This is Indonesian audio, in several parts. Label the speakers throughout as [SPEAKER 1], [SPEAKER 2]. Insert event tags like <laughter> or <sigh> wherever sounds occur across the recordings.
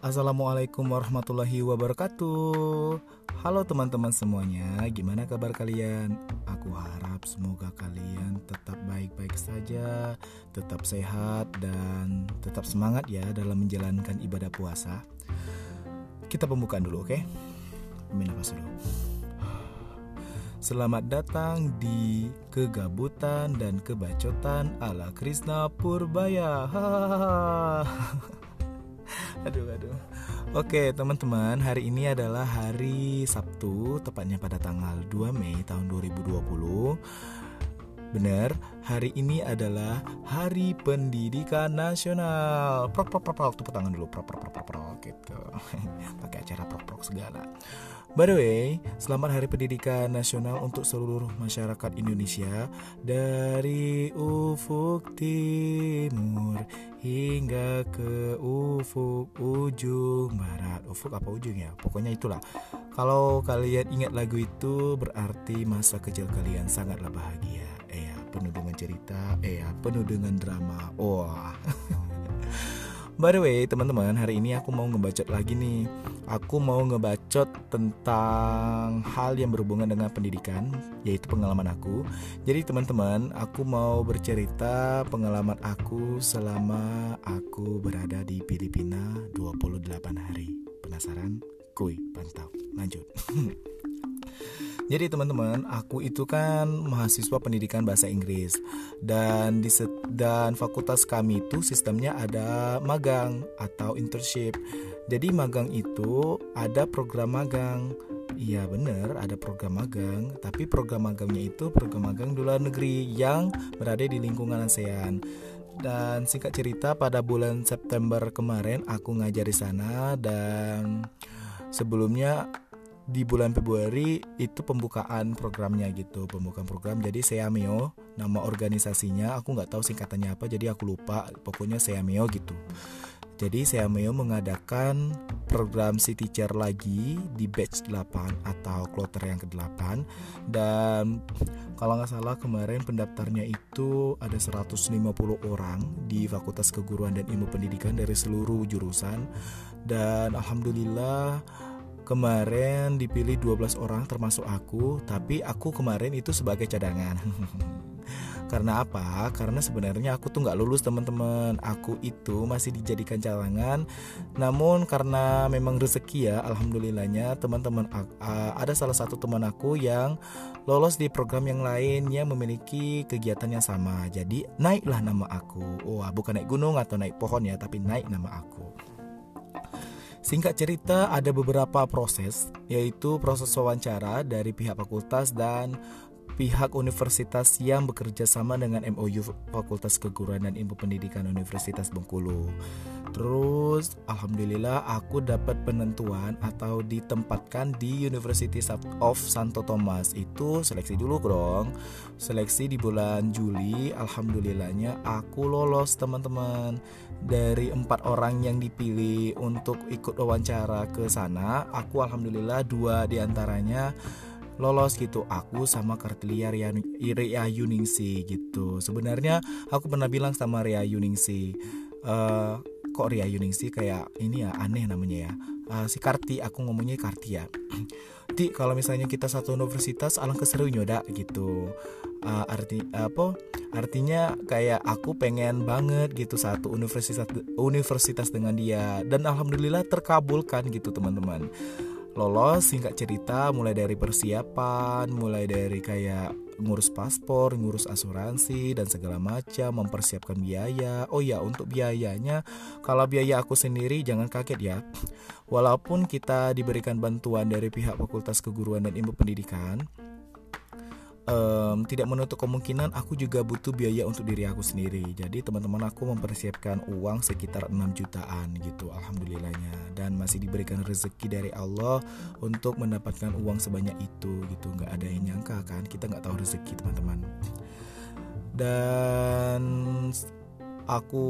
[SPEAKER 1] Assalamualaikum warahmatullahi wabarakatuh Halo teman-teman semuanya Gimana kabar kalian? Aku harap semoga kalian tetap baik-baik saja Tetap sehat dan tetap semangat ya dalam menjalankan ibadah puasa Kita pembukaan dulu oke? Okay? Dulu Selamat datang di kegabutan dan kebacotan ala Krishna Purbaya. <laughs> aduh, aduh. Oke, teman-teman, hari ini adalah hari Sabtu, tepatnya pada tanggal 2 Mei tahun 2020. Benar, hari ini adalah Hari Pendidikan Nasional. Prok prok prok prok, tepuk tangan dulu. Prok prok prok prok, prok gitu. <laughs> Pakai acara prok prok segala. By the way, selamat Hari Pendidikan Nasional untuk seluruh masyarakat Indonesia dari ufuk timur hingga ke ufuk ujung barat. Ufuk apa ujung ya? Pokoknya itulah. Kalau kalian ingat lagu itu berarti masa kecil kalian sangatlah bahagia. Eh ya, penuh dengan cerita, eh ya, penuh dengan drama. Wah. <laughs> By the way, teman-teman, hari ini aku mau ngebacot lagi nih. Aku mau ngebacot tentang hal yang berhubungan dengan pendidikan, yaitu pengalaman aku. Jadi, teman-teman, aku mau bercerita pengalaman aku selama aku berada di Filipina 28 hari. Penasaran? Kuy, pantau. Lanjut. <laughs> Jadi teman-teman, aku itu kan mahasiswa pendidikan bahasa Inggris dan di dan fakultas kami itu sistemnya ada magang atau internship. Jadi magang itu ada program magang. Iya benar, ada program magang, tapi program magangnya itu program magang di luar negeri yang berada di lingkungan ASEAN. Dan singkat cerita pada bulan September kemarin aku ngajar di sana dan sebelumnya di bulan Februari itu pembukaan programnya gitu pembukaan program. Jadi Seameo nama organisasinya aku nggak tahu singkatannya apa jadi aku lupa. Pokoknya Seameo gitu. Jadi Seameo mengadakan program si teacher lagi di batch 8 atau kloter yang ke-8 dan kalau nggak salah kemarin pendaftarnya itu ada 150 orang di Fakultas Keguruan dan Ilmu Pendidikan dari seluruh jurusan. Dan alhamdulillah Kemarin dipilih 12 orang termasuk aku, tapi aku kemarin itu sebagai cadangan. <laughs> Karena apa? Karena sebenarnya aku tuh nggak lulus teman-teman. Aku itu masih dijadikan cadangan. Namun karena memang rezeki ya, alhamdulillahnya teman-teman ada salah satu teman aku yang lolos di program yang lain yang memiliki kegiatan yang sama. Jadi naiklah nama aku. Wah, bukan naik gunung atau naik pohon ya, tapi naik nama aku. Singkat cerita, ada beberapa proses, yaitu proses wawancara dari pihak fakultas dan pihak universitas yang bekerja sama dengan MOU Fakultas Keguruan dan Ilmu Pendidikan Universitas Bengkulu. Terus alhamdulillah aku dapat penentuan atau ditempatkan di University of Santo Thomas. Itu seleksi dulu dong. Seleksi di bulan Juli, alhamdulillahnya aku lolos teman-teman. Dari empat orang yang dipilih untuk ikut wawancara ke sana, aku alhamdulillah dua di antaranya lolos gitu. Aku sama Kartelia Ria, Ria Yuningsi gitu. Sebenarnya aku pernah bilang sama Ria Yuningsi uh, kok Ria Yuningsi kayak ini ya aneh namanya ya? Uh, si Karti aku ngomongnya Karti ya. <clears throat> Di kalau misalnya kita satu universitas alangkah seru nyoda gitu. Uh, arti apa artinya kayak aku pengen banget gitu satu universitas universitas dengan dia. Dan alhamdulillah terkabulkan gitu teman-teman lolos singkat cerita mulai dari persiapan mulai dari kayak ngurus paspor ngurus asuransi dan segala macam mempersiapkan biaya. Oh ya untuk biayanya kalau biaya aku sendiri jangan kaget ya. Walaupun kita diberikan bantuan dari pihak fakultas keguruan dan ilmu pendidikan um, tidak menutup kemungkinan aku juga butuh biaya untuk diri aku sendiri. Jadi teman-teman aku mempersiapkan uang sekitar 6 jutaan gitu alhamdulillahnya dan masih diberikan rezeki dari Allah untuk mendapatkan uang sebanyak itu gitu. nggak ada yang nyangka kan kita nggak tahu rezeki teman-teman. Dan aku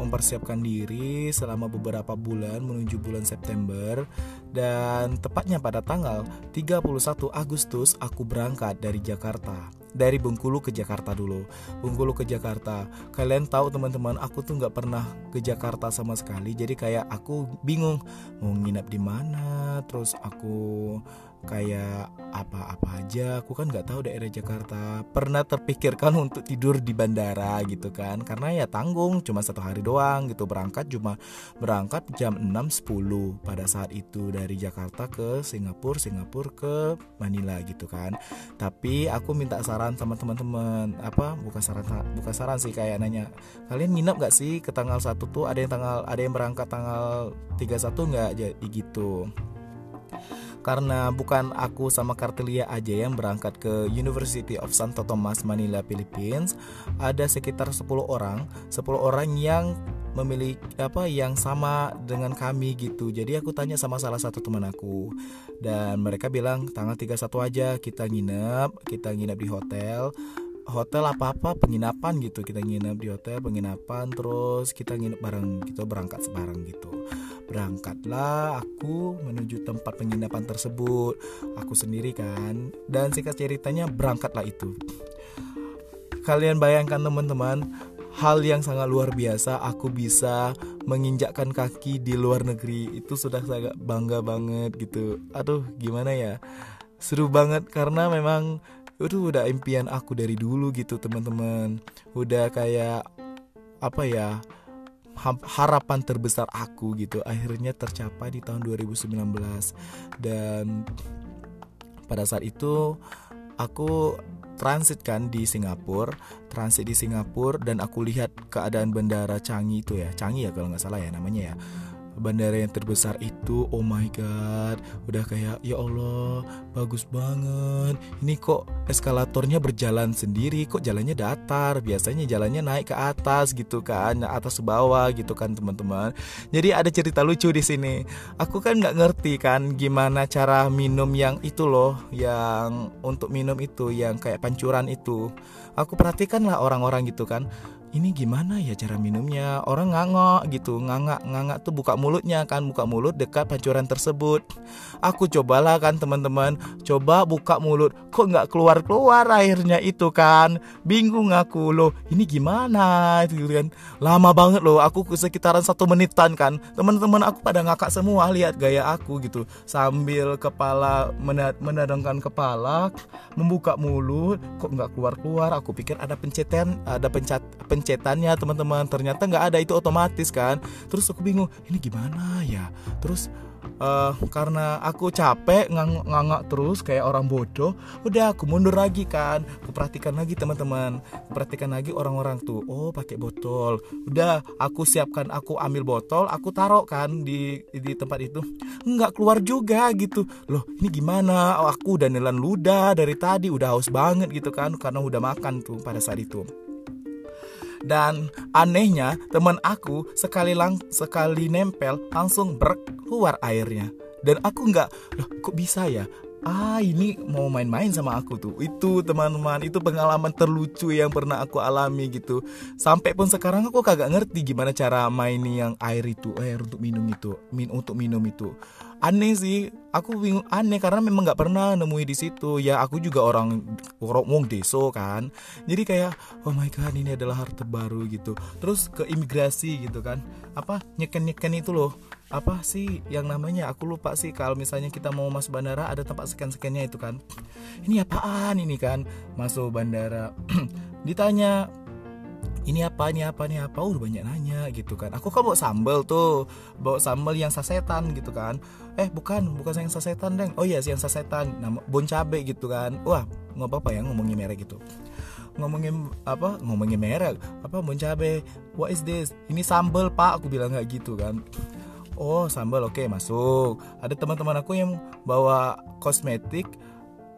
[SPEAKER 1] mempersiapkan diri selama beberapa bulan menuju bulan September dan tepatnya pada tanggal 31 Agustus aku berangkat dari Jakarta. Dari Bengkulu ke Jakarta dulu. Bengkulu ke Jakarta. Kalian tahu teman-teman aku tuh nggak pernah ke Jakarta sama sekali. Jadi kayak aku bingung mau nginap di mana? Terus aku kayak apa-apa aja. Aku kan nggak tahu daerah Jakarta. Pernah terpikirkan untuk tidur di bandara gitu kan. Karena ya tanggung cuma satu hari doang gitu. Berangkat cuma berangkat jam 6.10 pada saat itu. Dari Jakarta ke Singapura Singapura ke Manila gitu kan. Tapi aku minta saran sama teman-teman. Apa? Bukan saran bukan saran sih kayak nanya kalian nginep gak sih ke tanggal satu tuh? Ada yang tanggal ada yang berangkat tanggal 31 nggak? Jadi gitu karena bukan aku sama Kartelia aja yang berangkat ke University of Santo Tomas Manila Philippines. Ada sekitar 10 orang 10 orang yang memiliki apa yang sama dengan kami gitu. Jadi aku tanya sama salah satu teman aku. Dan mereka bilang tanggal 31 aja kita nginep kita nginep di hotel. Hotel apa apa penginapan gitu. Kita nginep di hotel penginapan terus kita nginep bareng gitu berangkat sebarang gitu berangkatlah aku menuju tempat penginapan tersebut. Aku sendiri kan? Dan singkat ceritanya berangkatlah itu. Kalian bayangkan teman-teman hal yang sangat luar biasa. Aku bisa menginjakkan kaki di luar negeri. Itu sudah sangat bangga banget gitu. Aduh gimana ya? Seru banget karena memang itu udah impian aku dari dulu gitu teman-teman. Udah kayak apa ya harapan terbesar aku gitu akhirnya tercapai di tahun 2019 dan pada saat itu aku transit kan di Singapura transit di Singapura dan aku lihat keadaan bandara Changi itu ya Changi ya kalau nggak salah ya namanya ya bandara yang terbesar itu oh my god. Udah kayak ya Allah bagus banget. Ini kok eskalatornya berjalan sendiri kok jalannya datar? Biasanya jalannya naik ke atas gitu kan atas ke bawah gitu kan teman-teman. Jadi ada cerita lucu di sini. Aku kan nggak ngerti kan gimana cara minum yang itu loh yang untuk minum itu yang kayak pancuran itu. Aku perhatikan lah orang-orang gitu kan ini gimana ya cara minumnya? Orang ngangok gitu ngangak ngangak tuh buka mulutnya kan buka mulut dekat pancuran tersebut. Aku cobalah kan teman-teman coba buka mulut kok nggak keluar keluar airnya itu kan? Bingung aku loh ini gimana? Itu kan. Lama banget loh aku sekitaran satu menitan kan. Teman-teman aku pada ngakak semua lihat gaya aku gitu. Sambil kepala menadangkan kepala membuka mulut kok nggak keluar keluar aku pikir ada pencetan ada pencet pencetannya teman-teman. Ternyata nggak ada itu otomatis kan? Terus aku bingung ini gimana ya? Terus uh, karena aku capek ngang ngangak terus kayak orang bodoh udah aku mundur lagi kan? Aku perhatikan lagi teman-teman. Perhatikan lagi orang-orang tuh. Oh pakai botol. Udah aku siapkan aku ambil botol aku taruh kan di di tempat itu. Nggak keluar juga gitu. Loh ini gimana? Oh, aku udah nelan ludah dari tadi udah haus banget gitu kan? Karena udah makan tuh pada saat itu dan anehnya teman aku sekali lang sekali nempel langsung brek keluar airnya. Dan aku nggak loh kok bisa ya? Ah ini mau main-main sama aku tuh. Itu teman-teman itu pengalaman terlucu yang pernah aku alami gitu. Sampai pun sekarang aku kagak ngerti gimana cara main yang air itu air untuk minum itu min untuk minum itu aneh sih. Aku bingung aneh karena memang nggak pernah nemui di situ. Ya aku juga orang wong deso kan. Jadi kayak oh my god ini adalah harta baru gitu. Terus ke imigrasi gitu kan. Apa nyeken nyeken itu loh. Apa sih yang namanya? Aku lupa sih kalau misalnya kita mau masuk bandara ada tempat scan scannya itu kan. Ini apaan ini kan? Masuk bandara. <clears throat> Ditanya ini apa ini apa ini apa? Udah banyak nanya gitu kan. Aku kan bawa sambal tuh bawa sambal yang sasetan gitu kan. Eh bukan bukan yang sasetan deng. Oh iya sih yang sasetan. Nama bon cabe gitu kan. Wah nggak apa-apa ya ngomongin merek gitu. Ngomongin apa ngomongin merek. Apa bon cabe? What is this? Ini sambal pak. Aku bilang nggak gitu kan. Oh sambal oke okay, masuk. Ada teman-teman aku yang bawa kosmetik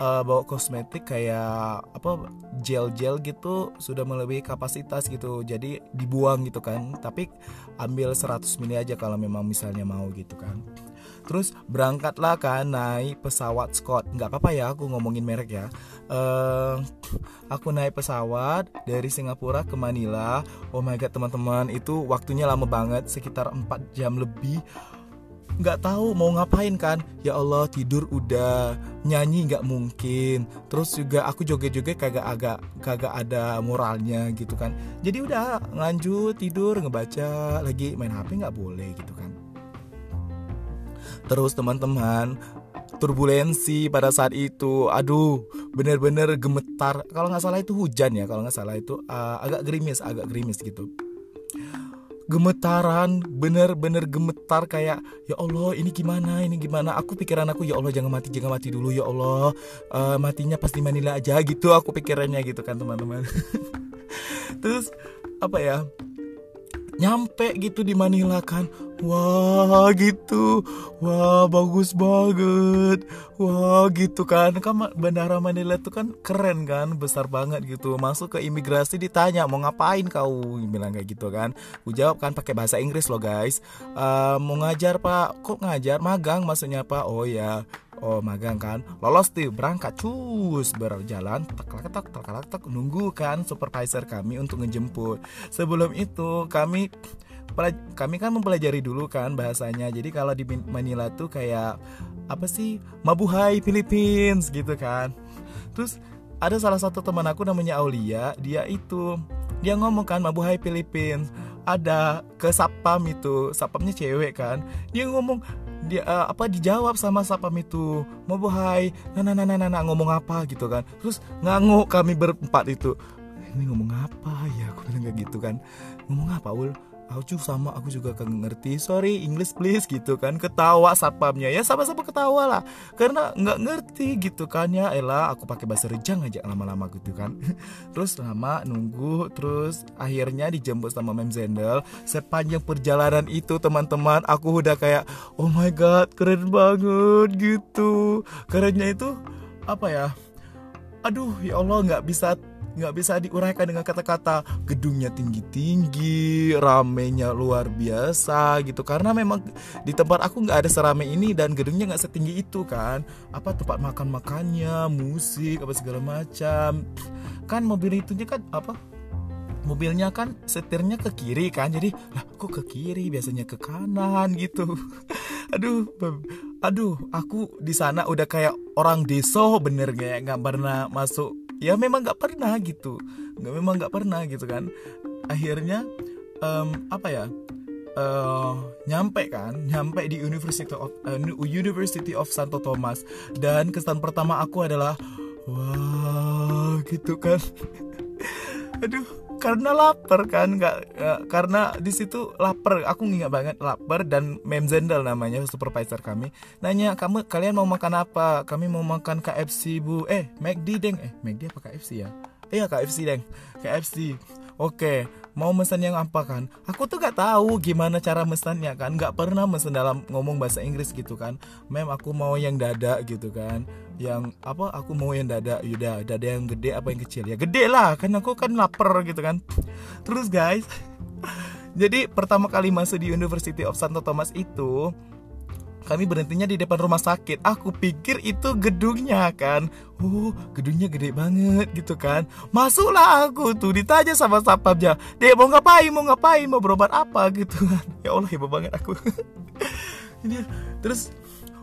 [SPEAKER 1] uh, bawa kosmetik kayak apa gel-gel gitu sudah melebihi kapasitas gitu. Jadi dibuang gitu kan. Tapi ambil 100 mili aja kalau memang misalnya mau gitu kan. Terus berangkatlah kan naik pesawat Scott. Nggak apa-apa ya aku ngomongin merek ya. Uh, aku naik pesawat dari Singapura ke Manila. Oh my god teman-teman itu waktunya lama banget sekitar 4 jam lebih nggak tahu mau ngapain kan? Ya Allah tidur udah nyanyi nggak mungkin. Terus juga aku joget-joget kagak agak kagak ada moralnya gitu kan. Jadi udah lanjut tidur ngebaca lagi main HP nggak boleh gitu kan. Terus teman-teman turbulensi pada saat itu. Aduh bener-bener gemetar. Kalau nggak salah itu hujan ya kalau nggak salah itu uh, agak gerimis agak gerimis gitu gemetaran bener-bener gemetar kayak ya Allah ini gimana ini gimana? Aku pikiran aku ya Allah jangan mati jangan mati dulu ya Allah. Uh, matinya pasti Manila aja gitu aku pikirannya gitu kan teman-teman. <laughs> Terus apa ya nyampe gitu di Manila kan. Wah gitu. Wah bagus banget. Wah gitu kan. Kan bandara Manila itu kan keren kan besar banget gitu. Masuk ke imigrasi ditanya mau ngapain kau? Bilang kayak gitu kan. Aku jawab kan pakai bahasa Inggris loh guys. Uh, mau ngajar pak. Kok ngajar? Magang maksudnya pak. Oh ya Oh magang kan? Lolos tuh berangkat. Cus Berjalan tak tak tak tak Nunggu kan supervisor kami untuk ngejemput. Sebelum itu kami kami kan mempelajari dulu kan bahasanya. Jadi kalau di Manila tuh kayak apa sih? Mabuhay Philippines gitu kan. Terus ada salah satu teman aku namanya Aulia dia itu dia ngomong kan mabuhay Philippines. Ada ke sapam itu sapamnya cewek kan. Dia ngomong dia uh, apa dijawab sama sapam itu mabuhay nah nah nah nah nah ngomong apa? gitu kan. Terus nganguk kami berempat itu ini ngomong apa ya? Aku bilang kayak gitu kan. Ngomong apa ul aku sama aku juga kan ngerti. Sorry English please gitu kan. Ketawa satpamnya. Ya sama-sama ketawa lah. Karena nggak ngerti gitu kan. Ya Ella aku pakai bahasa rejang aja lama-lama gitu kan. <laughs> Terus lama nunggu. Terus akhirnya dijemput sama Mem Zendel. Sepanjang perjalanan itu teman-teman aku udah kayak oh my god keren banget gitu. Kerennya itu apa ya? Aduh ya Allah nggak bisa nggak bisa diuraikan dengan kata-kata gedungnya tinggi-tinggi ramenya luar biasa gitu. Karena memang di tempat aku nggak ada seramai ini dan gedungnya nggak setinggi itu kan. Apa tempat makan makannya musik apa segala macam. Kan mobil itu kan apa mobilnya kan setirnya ke kiri kan. Jadi lah kok ke kiri? Biasanya ke kanan gitu. <laughs> Aduh aduh aku di sana udah kayak orang deso bener kayak nggak pernah masuk ya memang nggak pernah gitu. Nggak memang nggak pernah gitu kan. Akhirnya um, apa ya uh, nyampe kan nyampe di University of uh, University of Santo Thomas. Dan kesan pertama aku adalah wah gitu kan. <laughs> Aduh karena lapar kan nggak ya, karena di situ lapar. Aku nggak banget lapar dan Mem Zendel namanya supervisor kami. Nanya kamu kalian mau makan apa? Kami mau makan KFC bu. Eh McD deng. Eh McD apa KFC ya? Iya KFC deng. KFC oke mau pesan yang apa kan? Aku tuh gak tahu gimana cara mesennya kan. Nggak pernah mesen dalam ngomong bahasa Inggris gitu kan. Mem aku mau yang dada gitu kan. Yang apa aku mau yang dada. Yaudah dada yang gede apa yang kecil? Ya gede lah kan aku kan lapar gitu kan. Terus guys <laughs> jadi pertama kali masuk di University of Santo Thomas itu kami berhentinya di depan rumah sakit. Aku pikir itu gedungnya kan. Oh, gedungnya gede banget gitu kan. Masuklah aku tuh ditanya sama satpamnya. Dek mau ngapain? Mau ngapain? Mau berobat apa gitu kan. <laughs> Ya Allah hebat banget aku. <laughs> Ini terus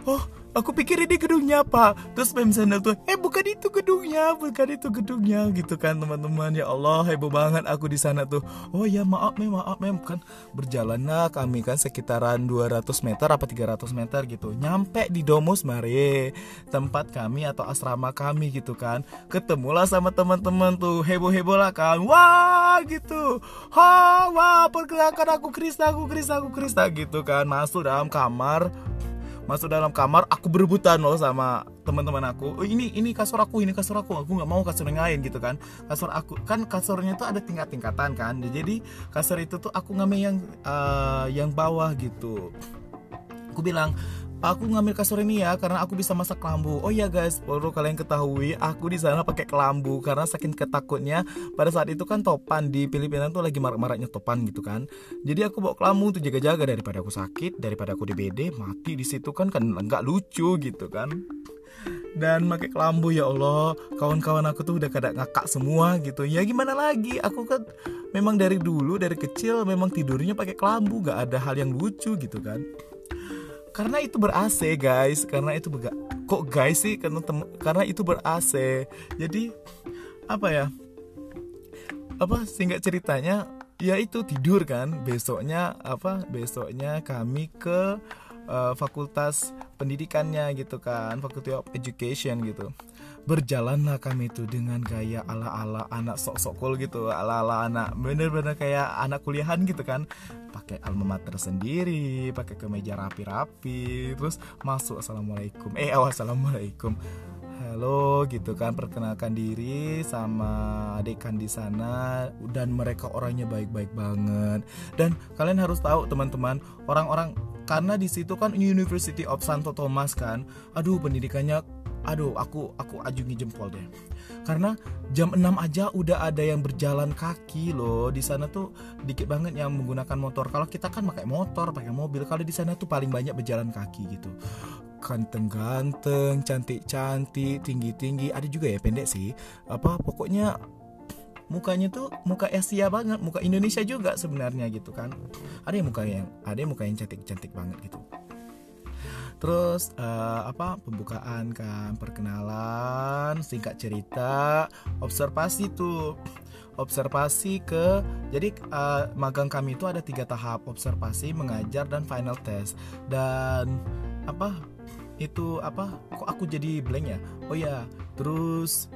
[SPEAKER 1] oh aku pikir ini gedungnya apa terus Mem Sandal tuh eh bukan itu gedungnya bukan itu gedungnya. Gitu kan teman-teman. Ya Allah heboh banget aku di sana tuh. Oh ya maaf mem maaf mem. Kan berjalanlah kami kan sekitaran 200 meter apa 300 meter gitu. Nyampe di Domus Mare tempat kami atau asrama kami gitu kan. Ketemulah sama teman-teman tuh. Heboh-heboh lah kan. Wah gitu. Ha wah perkenalkan aku Krista aku Krista aku Krista gitu kan. Masuk dalam kamar masuk dalam kamar aku berebutan loh sama teman-teman aku. Oh, ini ini kasur aku ini kasur aku. Aku nggak mau kasur yang lain gitu kan. Kasur aku kan kasurnya tuh ada tingkat-tingkatan kan. Jadi kasur itu tuh aku ngambil yang uh, yang bawah gitu. Aku bilang aku ngambil kasur ini ya karena aku bisa masak kelambu. Oh ya guys, perlu kalian ketahui, aku di sana pakai kelambu karena saking ketakutnya pada saat itu kan topan di Filipina tuh lagi marak-maraknya topan gitu kan. Jadi aku bawa kelambu untuk jaga-jaga daripada aku sakit, daripada aku DBD mati di situ kan kan nggak lucu gitu kan. Dan pakai kelambu ya Allah, kawan-kawan aku tuh udah kada ngakak semua gitu. Ya gimana lagi? Aku kan memang dari dulu dari kecil memang tidurnya pakai kelambu, gak ada hal yang lucu gitu kan karena itu ber AC guys. Karena itu bega kok guys sih? Karena tem karena itu ber AC jadi apa ya? Apa singkat ceritanya ya itu tidur kan? Besoknya apa besoknya kami ke uh, fakultas pendidikannya gitu kan? Faculty of education gitu berjalanlah kami itu dengan gaya ala-ala anak sok-sok cool gitu ala-ala anak bener-bener kayak anak kuliahan gitu kan. Pakai alma mater sendiri pakai kemeja rapi-rapi terus masuk assalamualaikum. Eh oh, assalamualaikum. Halo gitu kan perkenalkan diri sama dekan di sana dan mereka orangnya baik-baik banget. Dan kalian harus tahu teman-teman orang-orang karena di situ kan University of Santo Thomas kan aduh pendidikannya aduh aku aku ajungi jempol deh. Karena jam 6 aja udah ada yang berjalan kaki loh. Di sana tuh dikit banget yang menggunakan motor. Kalau kita kan pakai motor pakai mobil. Kalau di sana tuh paling banyak berjalan kaki gitu. Ganteng-ganteng cantik-cantik tinggi-tinggi. Ada juga ya pendek sih. Apa pokoknya mukanya tuh muka Asia banget. Muka Indonesia juga sebenarnya gitu kan. Ada yang muka yang ada yang muka yang cantik-cantik banget gitu Terus uh, apa pembukaan kan perkenalan, singkat cerita, observasi tuh. Observasi ke jadi uh, magang kami itu ada tiga tahap observasi mengajar dan final test. Dan apa itu apa kok aku jadi blank ya? Oh ya terus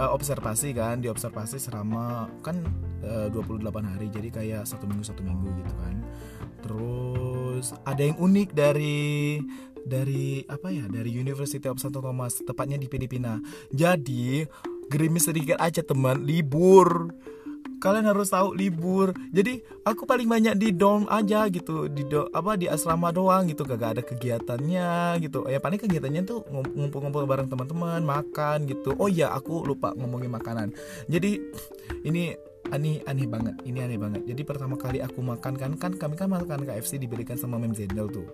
[SPEAKER 1] uh, observasi kan di observasi selama kan uh, 28 hari jadi kayak satu minggu satu minggu gitu kan. Terus ada yang unik dari dari apa ya dari University of Santo Thomas tepatnya di Filipina. Jadi gerimis sedikit aja teman libur. Kalian harus tahu libur. Jadi aku paling banyak di dorm aja gitu di do, apa di asrama doang gitu. Gak ada kegiatannya gitu. Ya paling kegiatannya tuh ngumpul-ngumpul bareng teman-teman makan gitu. Oh iya aku lupa ngomongin makanan. Jadi ini aneh aneh banget. Ini aneh banget. Jadi pertama kali aku makan kan kan kami kan makan KFC diberikan sama Mem Zendel tuh.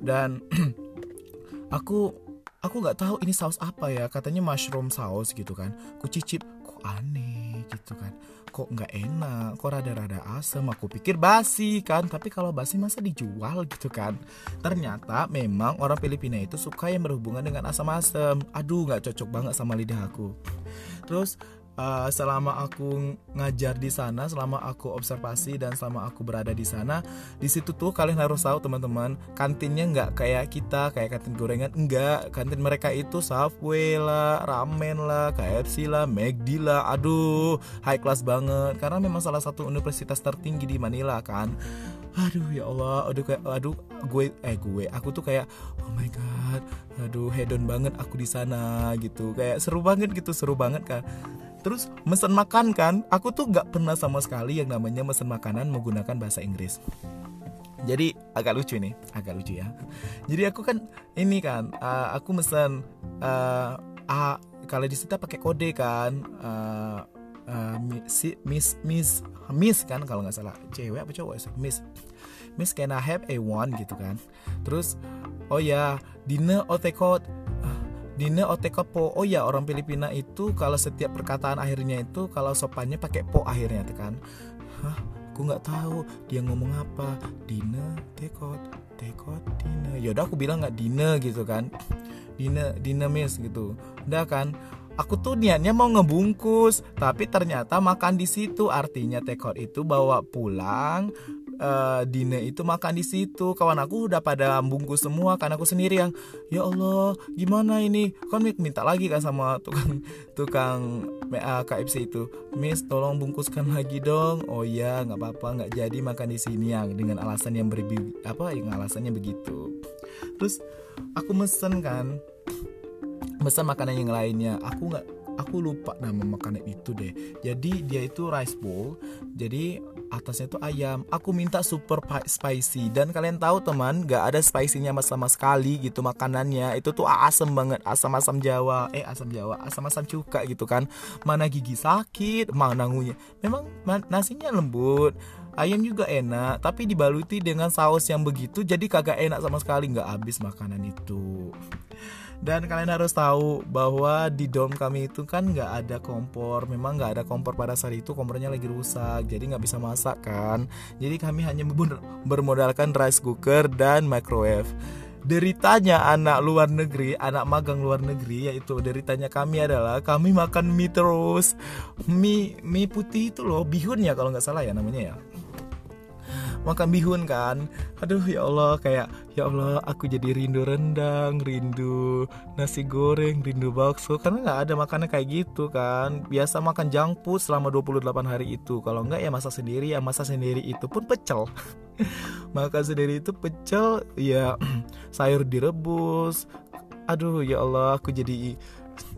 [SPEAKER 1] Dan <clears throat> aku aku nggak tahu ini saus apa ya. Katanya mushroom saus gitu kan. Aku cicip kok aneh gitu kan. Kok nggak enak kok rada-rada asem. Aku pikir basi kan. Tapi kalau basi masa dijual gitu kan? Ternyata memang orang Filipina itu suka yang berhubungan dengan asam-asam. Aduh nggak cocok banget sama lidah aku. Terus uh, selama aku ngajar di sana, selama aku observasi dan selama aku berada di sana, di situ tuh kalian harus tahu teman-teman, kantinnya nggak kayak kita, kayak kantin gorengan, enggak. Kantin mereka itu Subway lah, ramen lah, KFC lah, McD lah, aduh, high class banget. Karena memang salah satu universitas tertinggi di Manila kan. Aduh ya Allah, aduh kayak, aduh gue, eh gue, aku tuh kayak, oh my god, aduh hedon banget aku di sana gitu, kayak seru banget gitu, seru banget kan Terus mesen makan kan, aku tuh gak pernah sama sekali yang namanya mesen makanan menggunakan bahasa Inggris. Jadi agak lucu nih, agak lucu ya. Jadi aku kan ini kan, uh, aku mesen uh, uh, kalau di situ pakai kode kan, uh, uh, miss miss miss kan kalau nggak salah. Cewek apa cowok sih? Miss miss can I have a one? Gitu kan. Terus oh ya dinner or take out Dine oteko po. Oh ya orang Filipina itu kalau setiap perkataan akhirnya itu kalau sopannya pakai po akhirnya kan. Hah, aku nggak tahu dia ngomong apa. Dine tekot tekot dine. Yaudah aku bilang nggak dine gitu kan. Dine dinamis gitu. Udah kan aku tuh niatnya mau ngebungkus tapi ternyata makan di situ artinya tekot itu bawa pulang uh, Dine itu makan di situ. Kawan aku udah pada bungkus semua kan aku sendiri yang ya Allah gimana ini? Kan minta lagi kan sama tukang <laughs> tukang uh, KFC itu Miss tolong bungkuskan lagi dong. Oh ya nggak apa-apa nggak jadi makan di sini yang dengan alasan yang berbi apa yang alasannya begitu. Terus aku mesen kan mesen makanan yang lainnya. Aku nggak aku lupa nama makanan itu deh. Jadi dia itu rice bowl. Jadi atasnya itu ayam. Aku minta super spicy. Dan kalian tahu teman gak ada spicynya sama sekali gitu makanannya. Itu tuh asam banget asam-asam Jawa. Eh asam Jawa asam-asam cuka gitu kan. Mana gigi sakit mana ngunya memang nasinya lembut ayam juga enak. Tapi dibaluti dengan saus yang begitu jadi kagak enak sama sekali. Nggak habis makanan itu dan kalian harus tahu bahwa di dom kami itu kan nggak ada kompor. Memang nggak ada kompor pada saat itu kompornya lagi rusak jadi nggak bisa masak kan. Jadi kami hanya bermodalkan rice cooker dan microwave. Deritanya anak luar negeri, anak magang luar negeri yaitu deritanya kami adalah kami makan mie terus. Mie mie putih itu loh, bihun ya kalau nggak salah ya namanya ya makan bihun kan? Aduh ya Allah kayak ya Allah aku jadi rindu rendang rindu nasi goreng rindu bakso. Karena nggak ada makanan kayak gitu kan. Biasa makan junk food selama 28 hari itu. Kalau nggak ya masak sendiri. Ya masak sendiri itu pun pecel. <laughs> Makan sendiri itu pecel ya <clears throat> sayur direbus. Aduh ya Allah aku jadi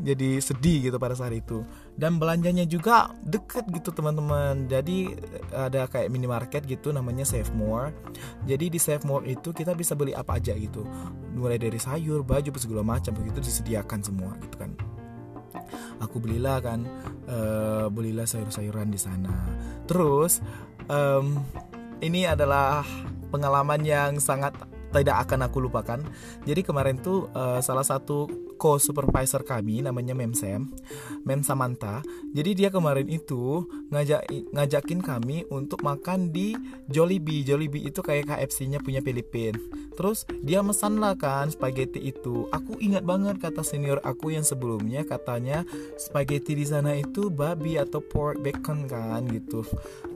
[SPEAKER 1] jadi sedih gitu pada saat itu dan belanjanya juga deket gitu teman-teman. Jadi ada kayak minimarket gitu namanya Save More. Jadi di Save More itu kita bisa beli apa aja gitu. Mulai dari sayur baju segala macam begitu disediakan semua gitu kan. Aku belilah kan uh, belilah sayur-sayuran di sana. Terus um, ini adalah pengalaman yang sangat tidak akan aku lupakan. Jadi kemarin tuh uh, salah satu co-supervisor kami namanya Mem Sam, Mem Samantha. Jadi dia kemarin itu ngajak ngajakin kami untuk makan di Jollibee. Jollibee itu kayak KFC-nya punya Filipina. Terus dia mesan lah kan spaghetti itu. Aku ingat banget kata senior aku yang sebelumnya katanya spaghetti di sana itu babi atau pork bacon kan gitu.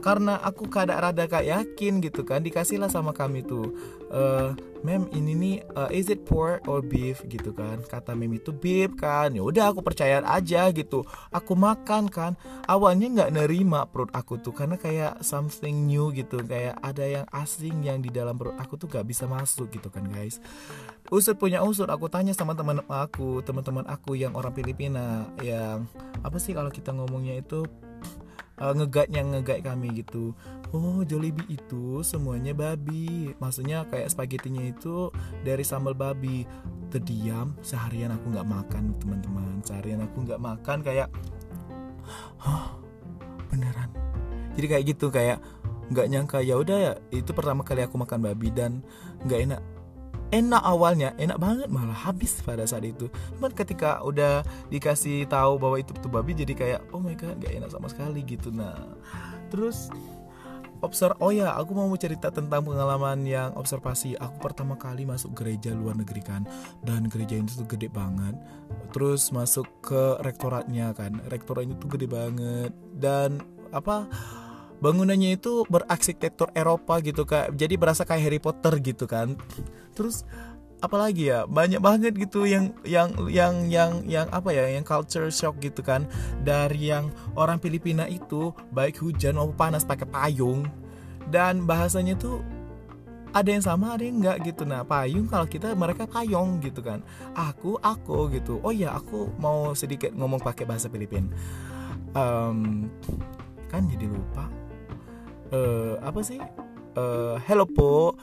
[SPEAKER 1] Karena aku kada rada kayak yakin gitu kan dikasihlah sama kami tuh. Uh, mem ini nih uh, is it pork or beef gitu kan kata mem itu beef kan. Ya udah aku percaya aja gitu. Aku makan kan. Awalnya nggak nerima perut aku tuh karena kayak something new gitu. Kayak ada yang asing yang di dalam perut aku tuh gak bisa masuk gitu kan guys. Usut punya usut aku tanya sama teman aku teman-teman aku yang orang Filipina yang apa sih kalau kita ngomongnya itu uh, ngegat yang ngegat kami gitu. Oh Jollibee itu semuanya babi. Maksudnya kayak spagettinya itu dari sambal babi. Terdiam seharian aku nggak makan teman-teman. Seharian aku nggak makan kayak oh beneran? Jadi kayak gitu kayak nggak nyangka ya udah ya itu pertama kali aku makan babi dan nggak enak enak awalnya enak banget malah habis pada saat itu. Cuman ketika udah dikasih tahu bahwa itu tuh babi jadi kayak oh my god gak enak sama sekali gitu. Nah terus observ oh ya aku mau cerita tentang pengalaman yang observasi. Aku pertama kali masuk gereja luar negeri kan dan gereja itu tuh gede banget. Terus masuk ke rektoratnya kan rektoratnya tuh gede banget. Dan apa bangunannya itu berarsitektur Eropa gitu kak. Jadi berasa kayak Harry Potter gitu kan. Terus apalagi ya banyak banget gitu yang yang yang yang yang apa ya yang culture shock gitu kan. Dari yang orang Filipina itu baik hujan maupun panas pakai payung. Dan bahasanya tuh ada yang sama ada yang enggak gitu. Nah payung kalau kita mereka payung gitu kan. Aku aku gitu. Oh ya aku mau sedikit ngomong pakai bahasa Filipin um, kan jadi lupa uh, apa sih? Uh, hello po.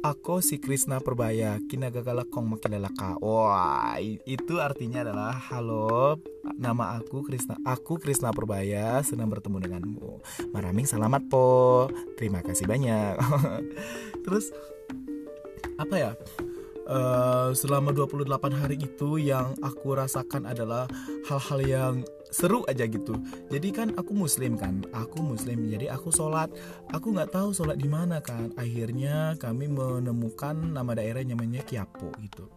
[SPEAKER 1] Aku si Krisna Perbaya kinagagala kong makilalaka wah itu artinya adalah halo nama aku Krisna aku Krisna Perbaya senang bertemu denganmu. Maraming selamat po. Terima kasih banyak. <laughs> Terus apa ya? Uh, selama 28 hari itu yang aku rasakan adalah hal-hal yang seru aja gitu. Jadi kan aku muslim kan aku muslim jadi aku sholat. Aku nggak tahu sholat di mana kan. Akhirnya kami menemukan nama daerah namanya Kiapo gitu.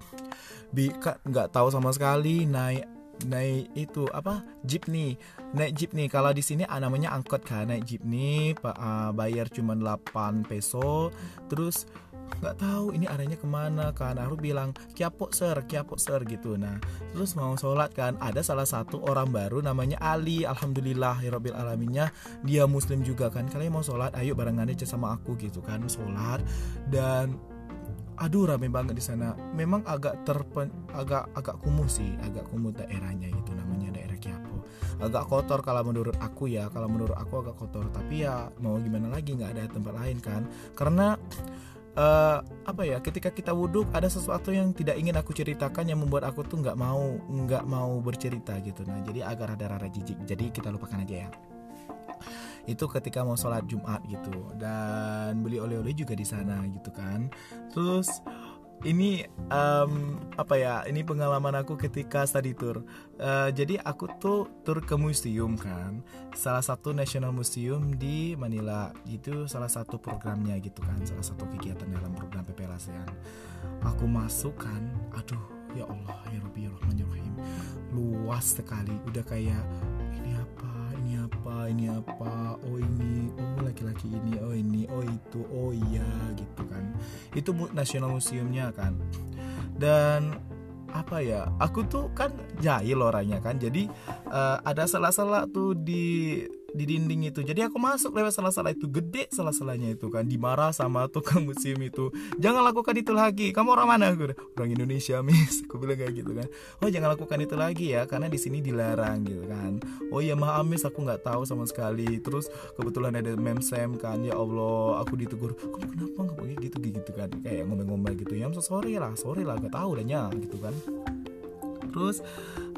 [SPEAKER 1] Bika nggak tahu sama sekali naik naik itu apa? Jeep nih naik jeep nih kalau di sini ah, namanya angkot kan naik jeep nih uh, bayar cuma 8 peso. Terus nggak tahu ini arahnya ke mana kan? Aku bilang kiapok sir kiapok sir gitu. Nah terus mau sholat kan? Ada salah satu orang baru namanya Ali. Alhamdulillah ya Rabbil alaminnya. Dia muslim juga kan? Kalian mau sholat ayo barengan aja sama aku gitu kan? Sholat. Dan aduh rame banget di sana. Memang agak terpen agak agak kumuh sih agak kumuh daerahnya gitu namanya daerah Kiapo. Agak kotor kalau menurut aku ya. Kalau menurut aku agak kotor. Tapi ya mau gimana lagi? Nggak ada tempat lain kan? Karena uh, apa ya ketika kita wudhu ada sesuatu yang tidak ingin aku ceritakan yang membuat aku tuh nggak mau nggak mau bercerita gitu. Nah jadi agar ada rara jijik jadi kita lupakan aja ya. Itu ketika mau sholat Jumat gitu dan beli oleh-oleh juga di sana gitu kan. Terus ini um, apa ya ini pengalaman aku ketika study tour. Uh, jadi aku tuh tur ke museum kan salah satu national museum di Manila. Itu salah satu programnya gitu kan salah satu kegiatan dalam program PPL ASEAN aku masuk kan aduh ya Allah ya Rabbi ya Rahman ya Rahim. Luas sekali udah kayak apa ini apa? Oh ini oh laki-laki ini oh ini oh itu oh iya gitu kan. Itu national museumnya kan. Dan apa ya aku tuh kan jahil orangnya kan. Jadi uh, ada salah-salah tuh di di dinding itu. Jadi aku masuk lewat salah-salah itu gede salah-salahnya itu kan dimarah sama tukang <laughs> museum itu. Jangan lakukan itu lagi kamu orang mana? Aku orang Indonesia mis aku bilang kayak gitu kan. Oh jangan lakukan itu lagi ya karena di sini dilarang gitu kan. Oh iya maaf mis aku nggak tahu sama sekali. Terus kebetulan ada mem sem kan ya Allah aku ditegur. Kamu kenapa nggak pakai gitu gitu kan? Kayak ngomel-ngomel gitu. Ya so sorry lah sorry lah gak tahu nya gitu kan. Terus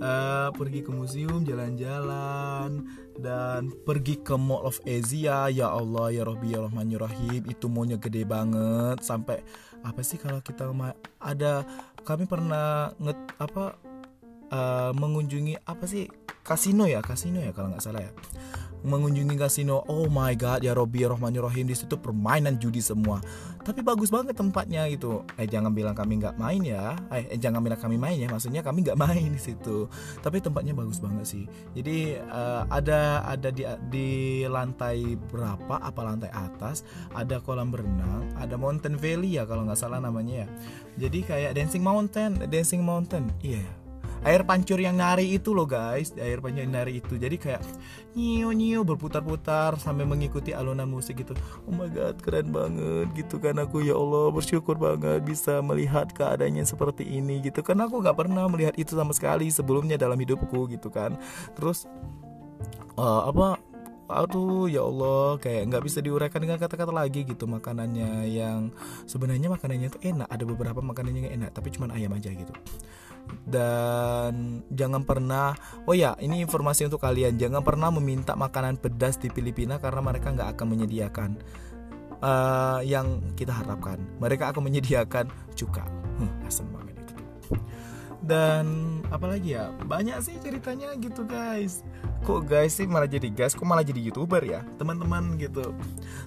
[SPEAKER 1] uh, pergi ke museum jalan-jalan dan pergi ke Mall of Asia ya Allah ya Rabbi ya Rahman ya Rahim itu maunya gede banget. Sampai apa sih kalau kita ada kami pernah nget apa uh, mengunjungi apa sih kasino ya? Kasino ya kalau nggak salah ya. Mengunjungi kasino. Oh my god ya Robi ya Rohman ya Rohim di situ permainan judi semua tapi bagus banget tempatnya gitu. Eh jangan bilang kami nggak main ya. Eh, eh jangan bilang kami main ya maksudnya kami nggak main di situ. Tapi tempatnya bagus banget sih. Jadi uh, ada ada di di lantai berapa? Apa lantai atas? Ada kolam berenang ada mountain valley ya kalau nggak salah namanya ya. Jadi kayak dancing mountain dancing mountain. Iya. yeah air pancur yang nari itu loh guys. Air pancur yang nari itu. Jadi kayak nyiu nyiu berputar-putar sampai mengikuti alunan musik gitu. Oh my god keren banget gitu kan aku. Ya Allah bersyukur banget bisa melihat keadaannya seperti ini gitu kan. Aku nggak pernah melihat itu sama sekali sebelumnya dalam hidupku gitu kan. Terus uh, apa aduh ya Allah kayak nggak bisa diuraikan dengan kata-kata lagi gitu makanannya yang sebenarnya makanannya itu enak. Ada beberapa makanannya yang enak tapi cuma ayam aja gitu dan jangan pernah oh ya ini informasi untuk kalian. Jangan pernah meminta makanan pedas di Filipina karena mereka nggak akan menyediakan uh, yang kita harapkan. Mereka akan menyediakan cuka. Hmm, asam banget itu dan apalagi ya? Banyak sih ceritanya gitu guys. Kok guys sih malah jadi gas kok malah jadi youtuber ya? Teman-teman gitu.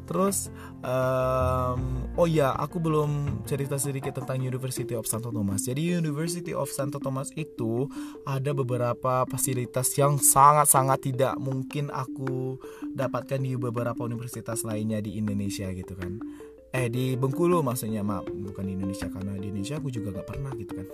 [SPEAKER 1] Terus um, oh ya aku belum cerita sedikit tentang University of Santo Thomas jadi University of Santo Thomas itu ada beberapa fasilitas yang sangat-sangat tidak mungkin aku dapatkan di beberapa universitas lainnya di Indonesia gitu kan. Eh di Bengkulu maksudnya. Maaf bukan di Indonesia. Karena di Indonesia aku juga nggak pernah gitu kan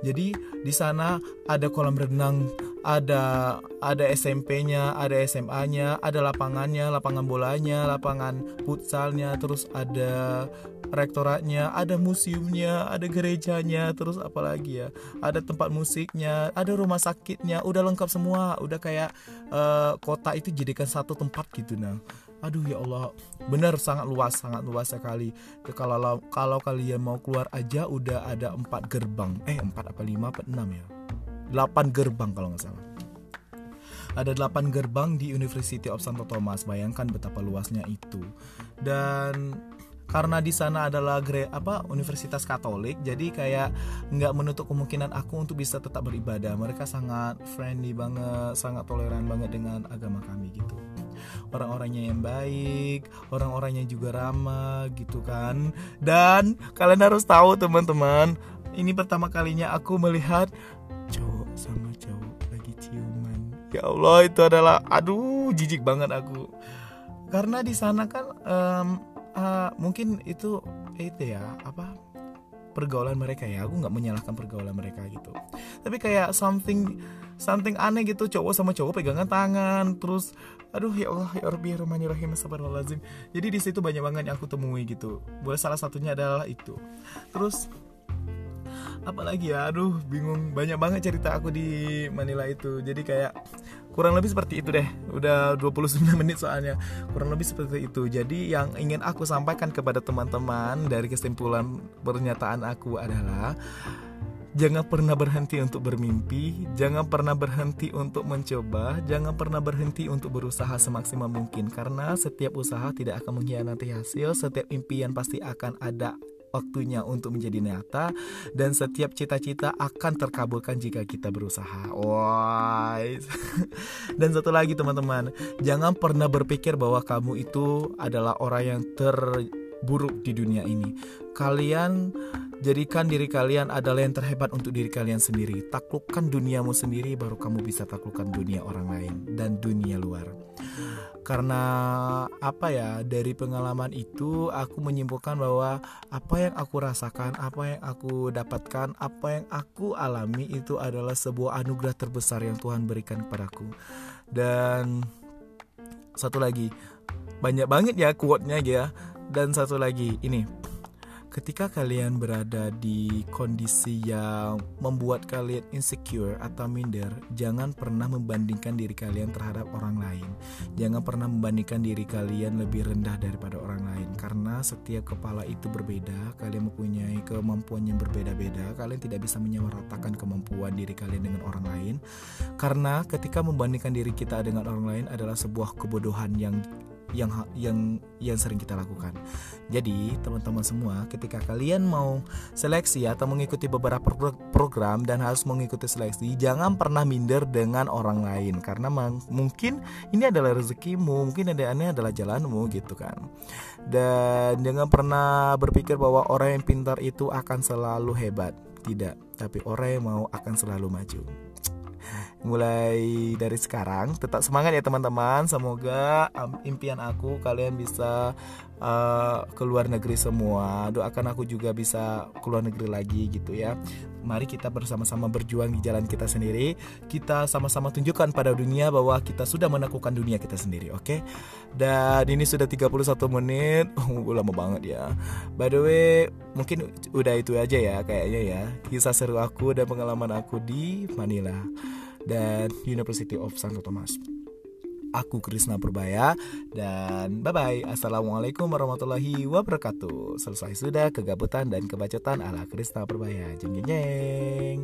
[SPEAKER 1] jadi di sana ada kolam renang, ada ada SMP-nya, ada SMA-nya, ada lapangannya, lapangan bolanya, lapangan futsalnya, terus ada rektoratnya, ada museumnya, ada gerejanya, terus apa lagi ya? Ada tempat musiknya, ada rumah sakitnya, udah lengkap semua, udah kayak uh, kota itu jadikan satu tempat gitu nah aduh ya Allah. Benar sangat luas sangat luas sekali. Kalau kalau kalian mau keluar aja udah ada empat gerbang. Eh empat apa lima apa enam ya? Delapan gerbang kalau nggak salah. Ada delapan gerbang di University of Santo Thomas. Bayangkan betapa luasnya itu. Dan karena di sana adalah gre apa Universitas Katolik jadi kayak nggak menutup kemungkinan aku untuk bisa tetap beribadah. Mereka sangat friendly banget sangat toleran banget dengan agama kami gitu orang-orangnya yang baik orang-orangnya juga ramah gitu kan. Dan kalian harus tahu teman-teman ini pertama kalinya aku melihat cowok sama cowok lagi ciuman. Ya Allah itu adalah aduh jijik banget aku. Karena di sana kan um, uh, mungkin itu itu ya apa pergaulan mereka ya. Aku nggak menyalahkan pergaulan mereka gitu. Tapi kayak something something aneh gitu cowok sama cowok pegangan tangan terus aduh ya Allah ya Rabbi ya Rahmani Rahim Lazim jadi di situ banyak banget yang aku temui gitu. Buat salah satunya adalah itu. Terus apalagi ya? Aduh bingung. Banyak banget cerita aku di Manila itu. Jadi kayak kurang lebih seperti itu deh. Udah 29 menit soalnya. Kurang lebih seperti itu. Jadi yang ingin aku sampaikan kepada teman-teman dari kesimpulan pernyataan aku adalah Jangan pernah berhenti untuk bermimpi, jangan pernah berhenti untuk mencoba, jangan pernah berhenti untuk berusaha semaksimal mungkin. Karena setiap usaha tidak akan mengkhianati hasil, setiap impian pasti akan ada waktunya untuk menjadi nyata dan setiap cita-cita akan terkabulkan jika kita berusaha. Wah. <laughs> dan satu lagi teman-teman, jangan pernah berpikir bahwa kamu itu adalah orang yang terburuk di dunia ini. Kalian jadikan diri kalian adalah yang terhebat untuk diri kalian sendiri. Taklukkan duniamu sendiri baru kamu bisa taklukkan dunia orang lain dan dunia luar karena apa ya dari pengalaman itu aku menyimpulkan bahwa apa yang aku rasakan apa yang aku dapatkan apa yang aku alami itu adalah sebuah anugerah terbesar yang Tuhan berikan kepadaku. Dan satu lagi banyak banget ya quote-nya ya. Dan satu lagi ini ketika kalian berada di kondisi yang membuat kalian insecure atau minder, jangan pernah membandingkan diri kalian terhadap orang lain. Jangan pernah membandingkan diri kalian lebih rendah daripada orang lain karena setiap kepala itu berbeda, kalian mempunyai kemampuan yang berbeda-beda, kalian tidak bisa menyamaratakan kemampuan diri kalian dengan orang lain. Karena ketika membandingkan diri kita dengan orang lain adalah sebuah kebodohan yang yang yang yang sering kita lakukan. Jadi, teman-teman semua, ketika kalian mau seleksi atau mengikuti beberapa program dan harus mengikuti seleksi, jangan pernah minder dengan orang lain karena mungkin ini adalah rezekimu, mungkin ada ini adalah jalanmu gitu kan. Dan jangan pernah berpikir bahwa orang yang pintar itu akan selalu hebat. Tidak, tapi orang yang mau akan selalu maju mulai dari sekarang tetap semangat ya teman-teman. Semoga um, impian aku kalian bisa uh, keluar negeri semua. Doakan aku juga bisa keluar negeri lagi gitu ya. Mari kita bersama-sama berjuang di jalan kita sendiri. Kita sama-sama tunjukkan pada dunia bahwa kita sudah menaklukkan dunia kita sendiri oke? Okay? dan ini sudah 31 menit. Oh, <laughs> lama banget ya. By the way mungkin udah itu aja ya kayaknya ya. Kisah seru aku dan pengalaman aku di Manila dan University of Santo Thomas. Aku Krisna Purbaya dan bye bye. Assalamualaikum warahmatullahi wabarakatuh. Selesai sudah kegabutan dan kebacotan ala Krisna Purbaya. Jeng jeng jeng.